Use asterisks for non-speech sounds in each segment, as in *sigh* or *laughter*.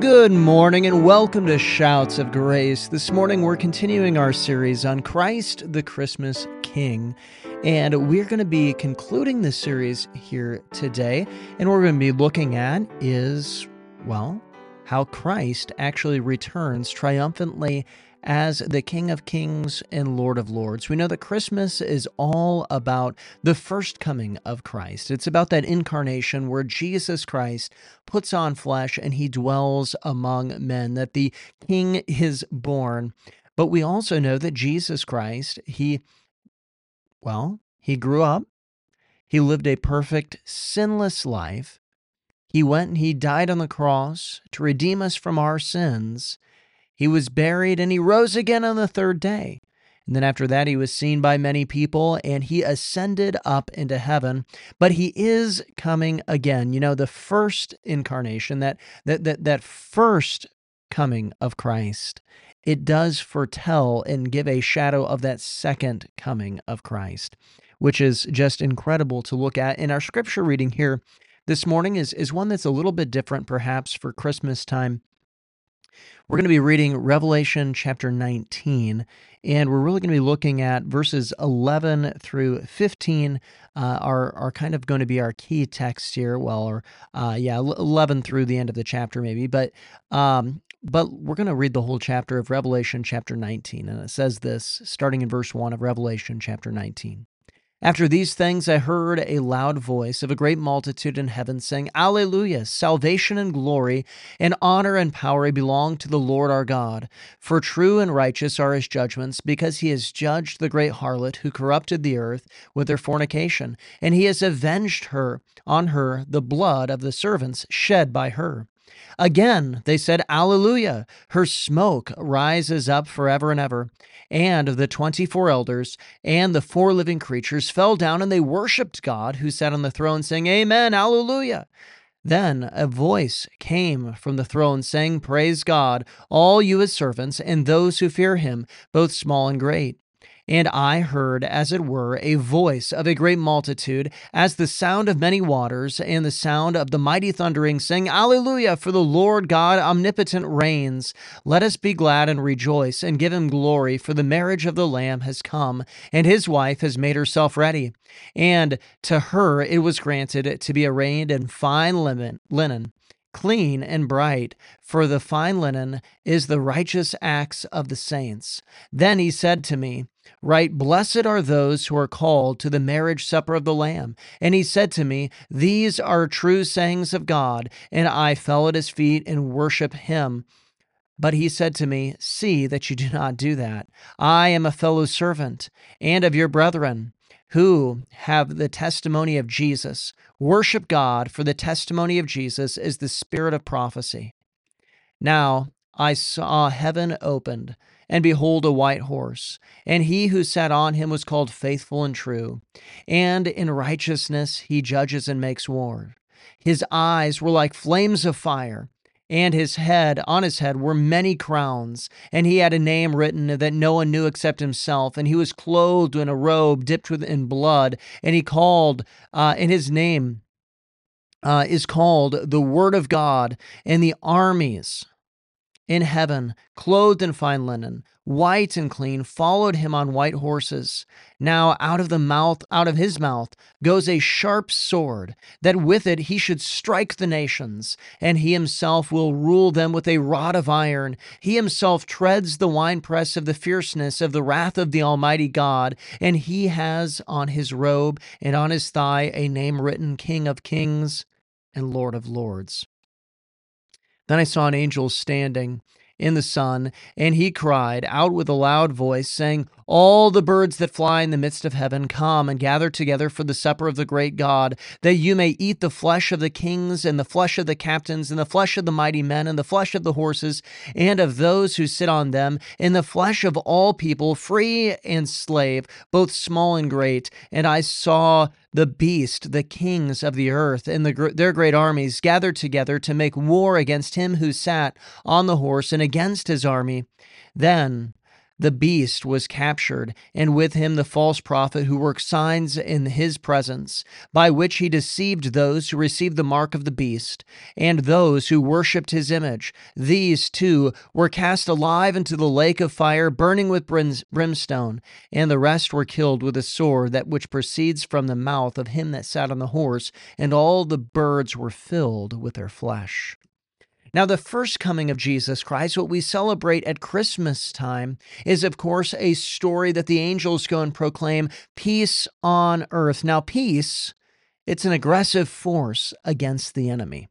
Good morning and welcome to Shouts of Grace. This morning we're continuing our series on Christ the Christmas King. And we're going to be concluding this series here today. And what we're going to be looking at is, well, how Christ actually returns triumphantly as the King of Kings and Lord of Lords. We know that Christmas is all about the first coming of Christ. It's about that incarnation where Jesus Christ puts on flesh and he dwells among men, that the King is born. But we also know that Jesus Christ, he, well, he grew up, he lived a perfect, sinless life. He went and he died on the cross to redeem us from our sins. He was buried and he rose again on the third day. And then after that, he was seen by many people and he ascended up into heaven. But he is coming again. You know, the first incarnation, that, that, that, that first coming of Christ, it does foretell and give a shadow of that second coming of Christ, which is just incredible to look at. In our scripture reading here this morning is, is one that's a little bit different, perhaps, for Christmas time. We're going to be reading Revelation chapter 19, and we're really going to be looking at verses 11 through 15 uh, are, are kind of going to be our key text here. Well, or uh, yeah, 11 through the end of the chapter, maybe. But um, but we're going to read the whole chapter of Revelation chapter 19, and it says this, starting in verse 1 of Revelation chapter 19. After these things, I heard a loud voice of a great multitude in heaven saying, Alleluia! Salvation and glory and honor and power belong to the Lord our God. For true and righteous are his judgments, because he has judged the great harlot who corrupted the earth with her fornication, and he has avenged her on her the blood of the servants shed by her. Again, they said, Alleluia! Her smoke rises up forever and ever. And the 24 elders and the four living creatures fell down and they worshiped God who sat on the throne, saying, Amen, Alleluia. Then a voice came from the throne saying, Praise God, all you his servants, and those who fear him, both small and great. And I heard, as it were, a voice of a great multitude, as the sound of many waters, and the sound of the mighty thundering, saying, Alleluia, for the Lord God omnipotent reigns. Let us be glad and rejoice, and give him glory, for the marriage of the Lamb has come, and his wife has made herself ready. And to her it was granted to be arrayed in fine linen clean and bright, for the fine linen is the righteous acts of the saints. Then he said to me, Write, Blessed are those who are called to the marriage supper of the Lamb. And he said to me, These are true sayings of God. And I fell at his feet and worship him. But he said to me, See that you do not do that. I am a fellow servant and of your brethren who have the testimony of Jesus. Worship God, for the testimony of Jesus is the spirit of prophecy. Now I saw heaven opened, and behold, a white horse, and he who sat on him was called faithful and true, and in righteousness he judges and makes war. His eyes were like flames of fire and his head, on his head, were many crowns, and he had a name written that no one knew except himself. And he was clothed in a robe dipped in blood, and he called, uh, and his name uh, is called the Word of God, and the armies in heaven, clothed in fine linen, white and clean, followed him on white horses. Now out of the mouth, out of his mouth, goes a sharp sword, that with it he should strike the nations, and he himself will rule them with a rod of iron. He himself treads the winepress of the fierceness of the wrath of the Almighty God, and he has on his robe and on his thigh a name written King of Kings and Lord of Lords. Then I saw an angel standing in the sun, and he cried out with a loud voice, saying, All the birds that fly in the midst of heaven, come and gather together for the supper of the great God, that you may eat the flesh of the kings, and the flesh of the captains, and the flesh of the mighty men, and the flesh of the horses, and of those who sit on them, and the flesh of all people, free and slave, both small and great. And I saw the beast, the kings of the earth, and the, their great armies gathered together to make war against him who sat on the horse and against his army. Then the beast was captured, and with him the false prophet who worked signs in his presence, by which he deceived those who received the mark of the beast, and those who worshipped his image. These two were cast alive into the lake of fire, burning with brimstone, and the rest were killed with a sword that which proceeds from the mouth of him that sat on the horse, and all the birds were filled with their flesh. Now, the first coming of Jesus Christ, what we celebrate at Christmas time, is of course a story that the angels go and proclaim peace on earth. Now, peace, it's an aggressive force against the enemy.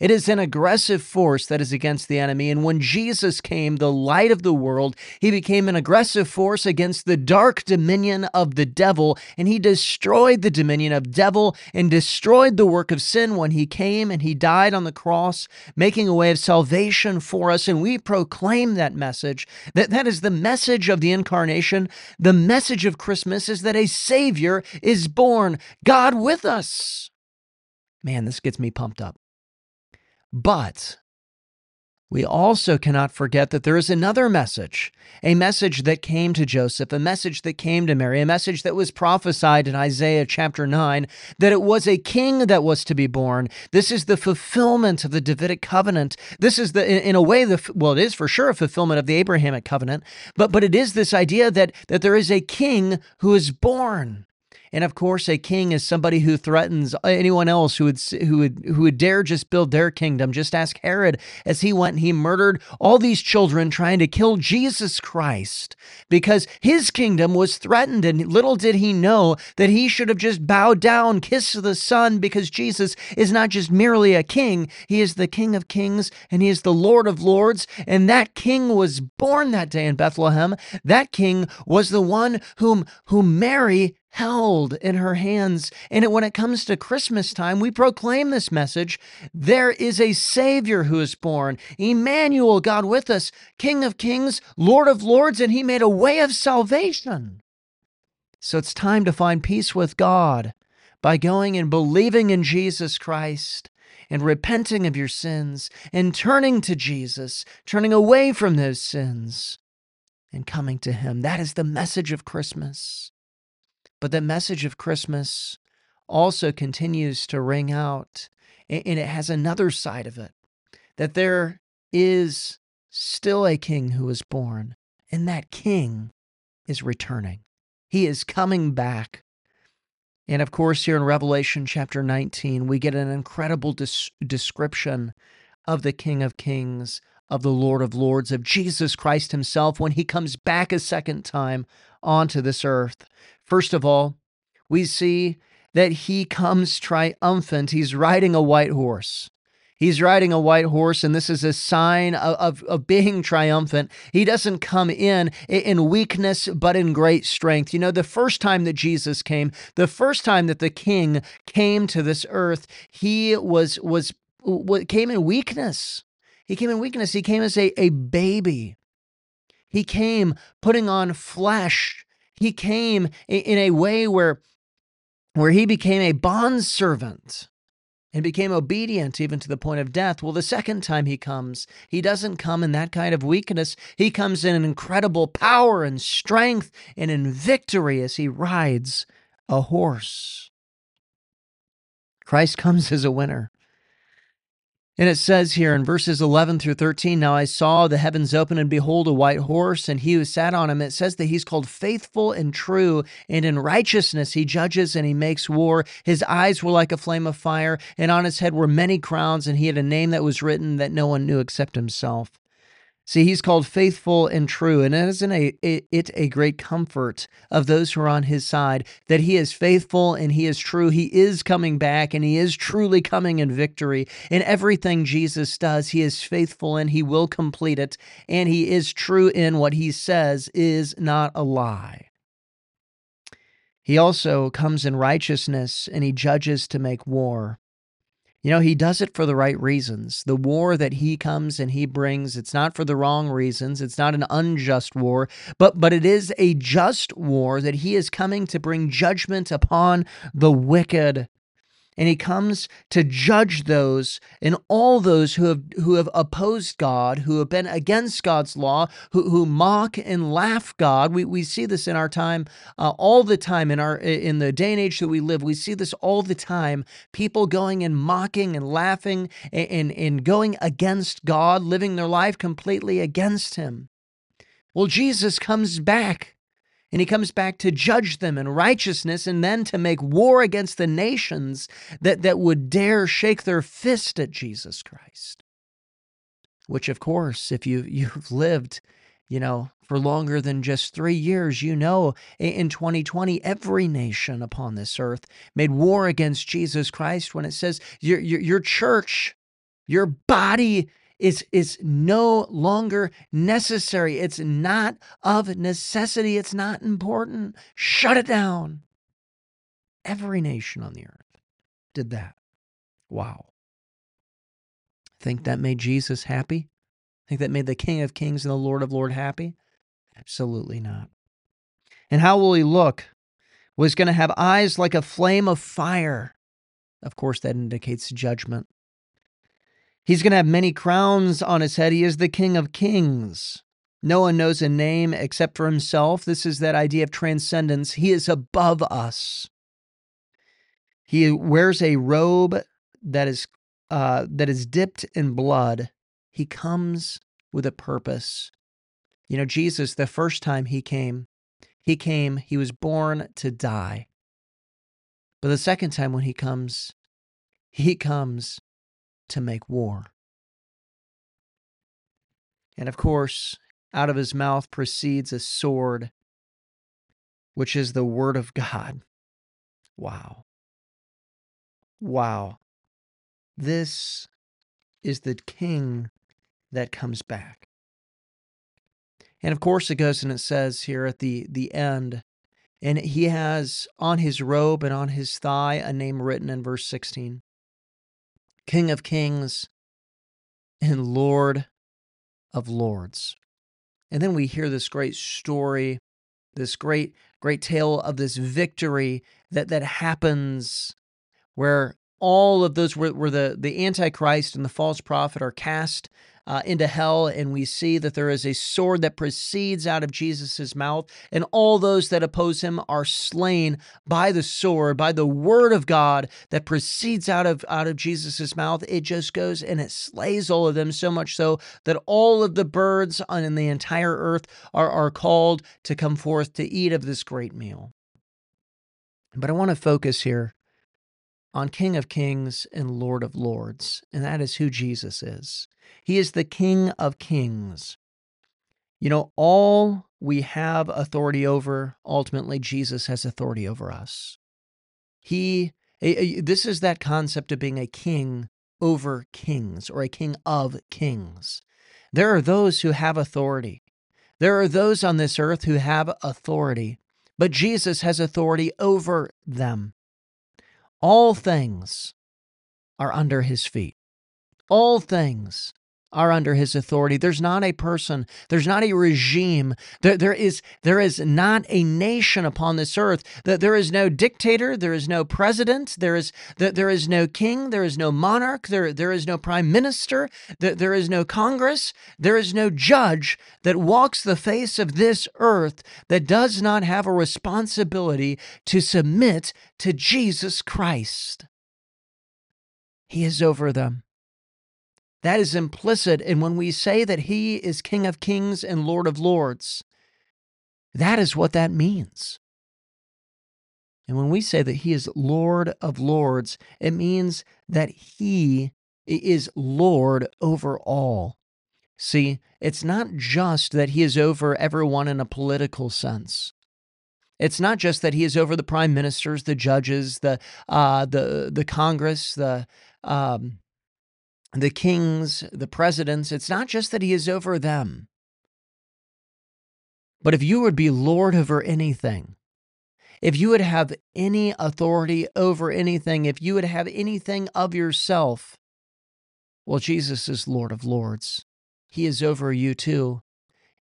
It is an aggressive force that is against the enemy. And when Jesus came, the light of the world, he became an aggressive force against the dark dominion of the devil. And he destroyed the dominion of devil and destroyed the work of sin when he came and he died on the cross, making a way of salvation for us. And we proclaim that message. That, that is the message of the incarnation. The message of Christmas is that a Savior is born, God with us. Man, this gets me pumped up. But we also cannot forget that there is another message, a message that came to Joseph, a message that came to Mary, a message that was prophesied in Isaiah chapter 9 that it was a king that was to be born. This is the fulfillment of the Davidic covenant. This is the in, a way the well it is for sure a fulfillment of the Abrahamic covenant, but but it is this idea that that there is a king who is born. And of course, a king is somebody who threatens anyone else who would who would who would dare just build their kingdom. Just ask Herod as he went he murdered all these children trying to kill Jesus Christ because his kingdom was threatened and little did he know that he should have just bowed down, kissed the son because Jesus is not just merely a king, he is the king of kings and he is the lord of lords and that king was born that day in Bethlehem. That king was the one whom whom Mary held in her hands. And when it comes to Christmas time, we proclaim this message there is a Savior who is born, Emmanuel, God with us, King of kings, Lord of lords, and He made a way of salvation. So it's time to find peace with God by going and believing in Jesus Christ and repenting of your sins and turning to Jesus, turning away from those sins and coming to Him. That is the message of Christmas. But the message of Christmas also continues to ring out, and it has another side of it that there is still a king who is born, and that king is returning. He is coming back. And of course, here in Revelation chapter 19, we get an incredible des- description of the King of Kings, of the Lord of Lords, of Jesus Christ Himself when He comes back a second time onto this earth. First of all, we see that he comes triumphant. He's riding a white horse. He's riding a white horse, and this is a sign of, of, of, being triumphant. He doesn't come in in weakness, but in great strength. You know, the first time that Jesus came, the first time that the King came to this earth, he was was, came in weakness. He came in weakness. He came as a, a baby. He came putting on flesh he came in a way where, where he became a bondservant and became obedient even to the point of death. Well, the second time he comes, he doesn't come in that kind of weakness. He comes in an incredible power and strength and in victory as he rides a horse. Christ comes *laughs* as a winner. And it says here in verses 11 through 13 Now I saw the heavens open, and behold, a white horse, and he who sat on him. It says that he's called faithful and true, and in righteousness he judges and he makes war. His eyes were like a flame of fire, and on his head were many crowns, and he had a name that was written that no one knew except himself. See, he's called faithful and true, and isn't a, it a great comfort of those who are on his side that he is faithful and he is true. He is coming back and he is truly coming in victory. In everything Jesus does, he is faithful and he will complete it, and he is true in what he says is not a lie. He also comes in righteousness and he judges to make war. You know, he does it for the right reasons. The war that he comes and he brings, it's not for the wrong reasons. It's not an unjust war, but but it is a just war that he is coming to bring judgment upon the wicked. And he comes to judge those and all those who have who have opposed God, who have been against God's law, who, who mock and laugh God. We, we see this in our time uh, all the time in our in the day and age that we live. We see this all the time. People going and mocking and laughing and, and, and going against God, living their life completely against him. Well, Jesus comes back and he comes back to judge them in righteousness and then to make war against the nations that, that would dare shake their fist at Jesus Christ. Which, of course, if you, you've lived, you know, for longer than just three years, you know, in 2020, every nation upon this earth made war against Jesus Christ when it says your, your, your church, your body is is no longer necessary. It's not of necessity. It's not important. Shut it down. Every nation on the earth did that. Wow. Think that made Jesus happy? Think that made the King of Kings and the Lord of Lords happy? Absolutely not. And how will he look? Was going to have eyes like a flame of fire. Of course, that indicates judgment. He's going to have many crowns on his head. He is the King of Kings. No one knows a name except for himself. This is that idea of transcendence. He is above us. He wears a robe that is uh, that is dipped in blood. He comes with a purpose. You know, Jesus, the first time he came, he came, he was born to die. But the second time when he comes, he comes to make war. And of course, out of his mouth proceeds a sword, which is the word of God. Wow. Wow. This is the king that comes back. And of course, it goes and it says here at the, the end, and he has on his robe and on his thigh a name written in verse 16 King of Kings and Lord of Lords. And then we hear this great story, this great, great tale of this victory that, that happens where all of those where, where the, the Antichrist and the false prophet are cast uh, into hell, and we see that there is a sword that proceeds out of Jesus' mouth, and all those that oppose him are slain by the sword, by the word of God that proceeds out of out of Jesus' mouth. It just goes and it slays all of them, so much so that all of the birds on the entire earth are, are called to come forth to eat of this great meal. But I want to focus here on King of Kings and Lord of Lords, and that is who Jesus is. He is the King of Kings. You know, all we have authority over, ultimately, Jesus has authority over us. He, this is that concept of being a king over kings or a king of kings. There are those who have authority. There are those on this earth who have authority, but Jesus has authority over them. All things are under his feet. All things are under his authority. There's not a person, there's not a regime, there, there, is, there is not a nation upon this earth. That there is no dictator, there is no president, there is that there is no king, there is no monarch, there, there is no prime minister, there, there is no Congress, there is no judge that walks the face of this earth that does not have a responsibility to submit to Jesus Christ. He is over them. That is implicit in when we say that he is King of Kings and Lord of Lords. That is what that means. And when we say that he is Lord of Lords, it means that he is Lord over all. See, it's not just that he is over everyone in a political sense. It's not just that he is over the prime ministers, the judges, the uh, the the Congress, the um, the kings, the presidents, it's not just that he is over them. But if you would be Lord over anything, if you would have any authority over anything, if you would have anything of yourself, well, Jesus is Lord of Lords. He is over you too.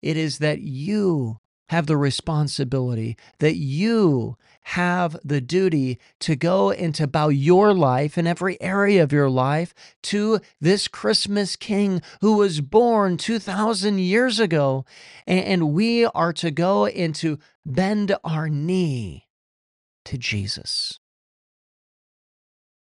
It is that you have the responsibility, that you have the duty to go and to bow your life in every area of your life to this Christmas King who was born 2,000 years ago. And we are to go and to bend our knee to Jesus.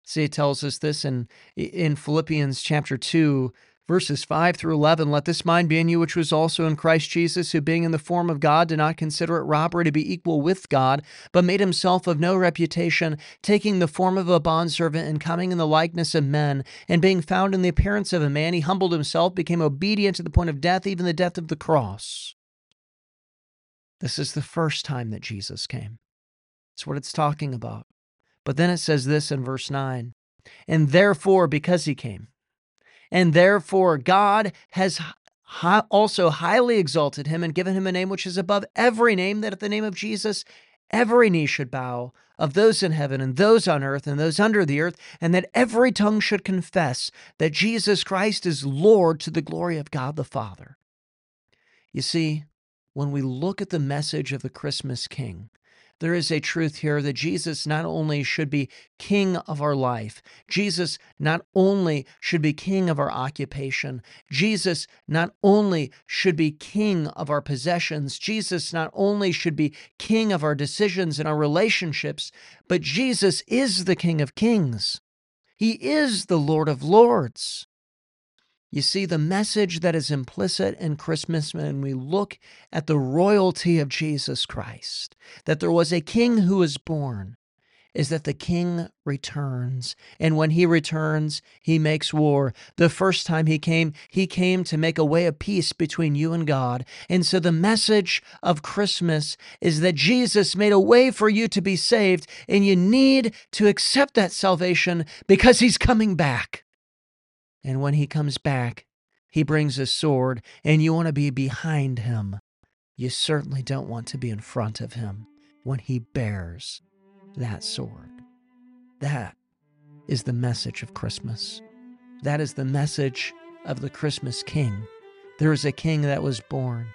See, it tells us this in, in Philippians chapter 2, Verses 5 through 11 Let this mind be in you, which was also in Christ Jesus, who being in the form of God did not consider it robbery to be equal with God, but made himself of no reputation, taking the form of a bondservant and coming in the likeness of men. And being found in the appearance of a man, he humbled himself, became obedient to the point of death, even the death of the cross. This is the first time that Jesus came. That's what it's talking about. But then it says this in verse 9 And therefore, because he came, and therefore God has also highly exalted him and given him a name which is above every name, that at the name of Jesus every knee should bow of those in heaven and those on earth and those under the earth, and that every tongue should confess that Jesus Christ is Lord to the glory of God the Father. You see, when we look at the message of the Christmas King, there is a truth here that Jesus not only should be king of our life, Jesus not only should be king of our occupation, Jesus not only should be king of our possessions, Jesus not only should be king of our decisions and our relationships, but Jesus is the King of Kings. He is the Lord of Lords. You see, the message that is implicit in Christmas when we look at the royalty of Jesus Christ, that there was a king who was born, is that the king returns. And when he returns, he makes war. The first time he came, he came to make a way of peace between you and God. And so the message of Christmas is that Jesus made a way for you to be saved, and you need to accept that salvation because he's coming back. And when he comes back, he brings a sword, and you want to be behind him. You certainly don't want to be in front of him when he bears that sword. That is the message of Christmas. That is the message of the Christmas King. There is a king that was born,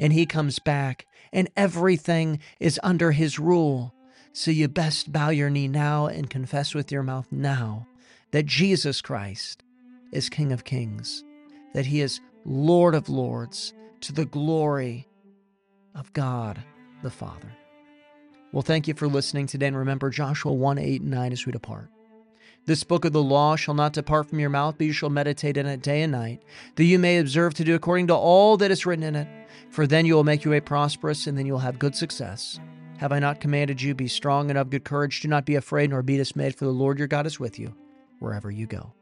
and he comes back, and everything is under his rule. So you best bow your knee now and confess with your mouth now that Jesus Christ is King of Kings, that he is Lord of Lords to the glory of God the Father. Well, thank you for listening today, and remember Joshua 1 8 and 9 as we depart. This book of the law shall not depart from your mouth, but you shall meditate in it day and night, that you may observe to do according to all that is written in it. For then you will make your way prosperous, and then you will have good success. Have I not commanded you, be strong and of good courage? Do not be afraid nor be dismayed, for the Lord your God is with you wherever you go.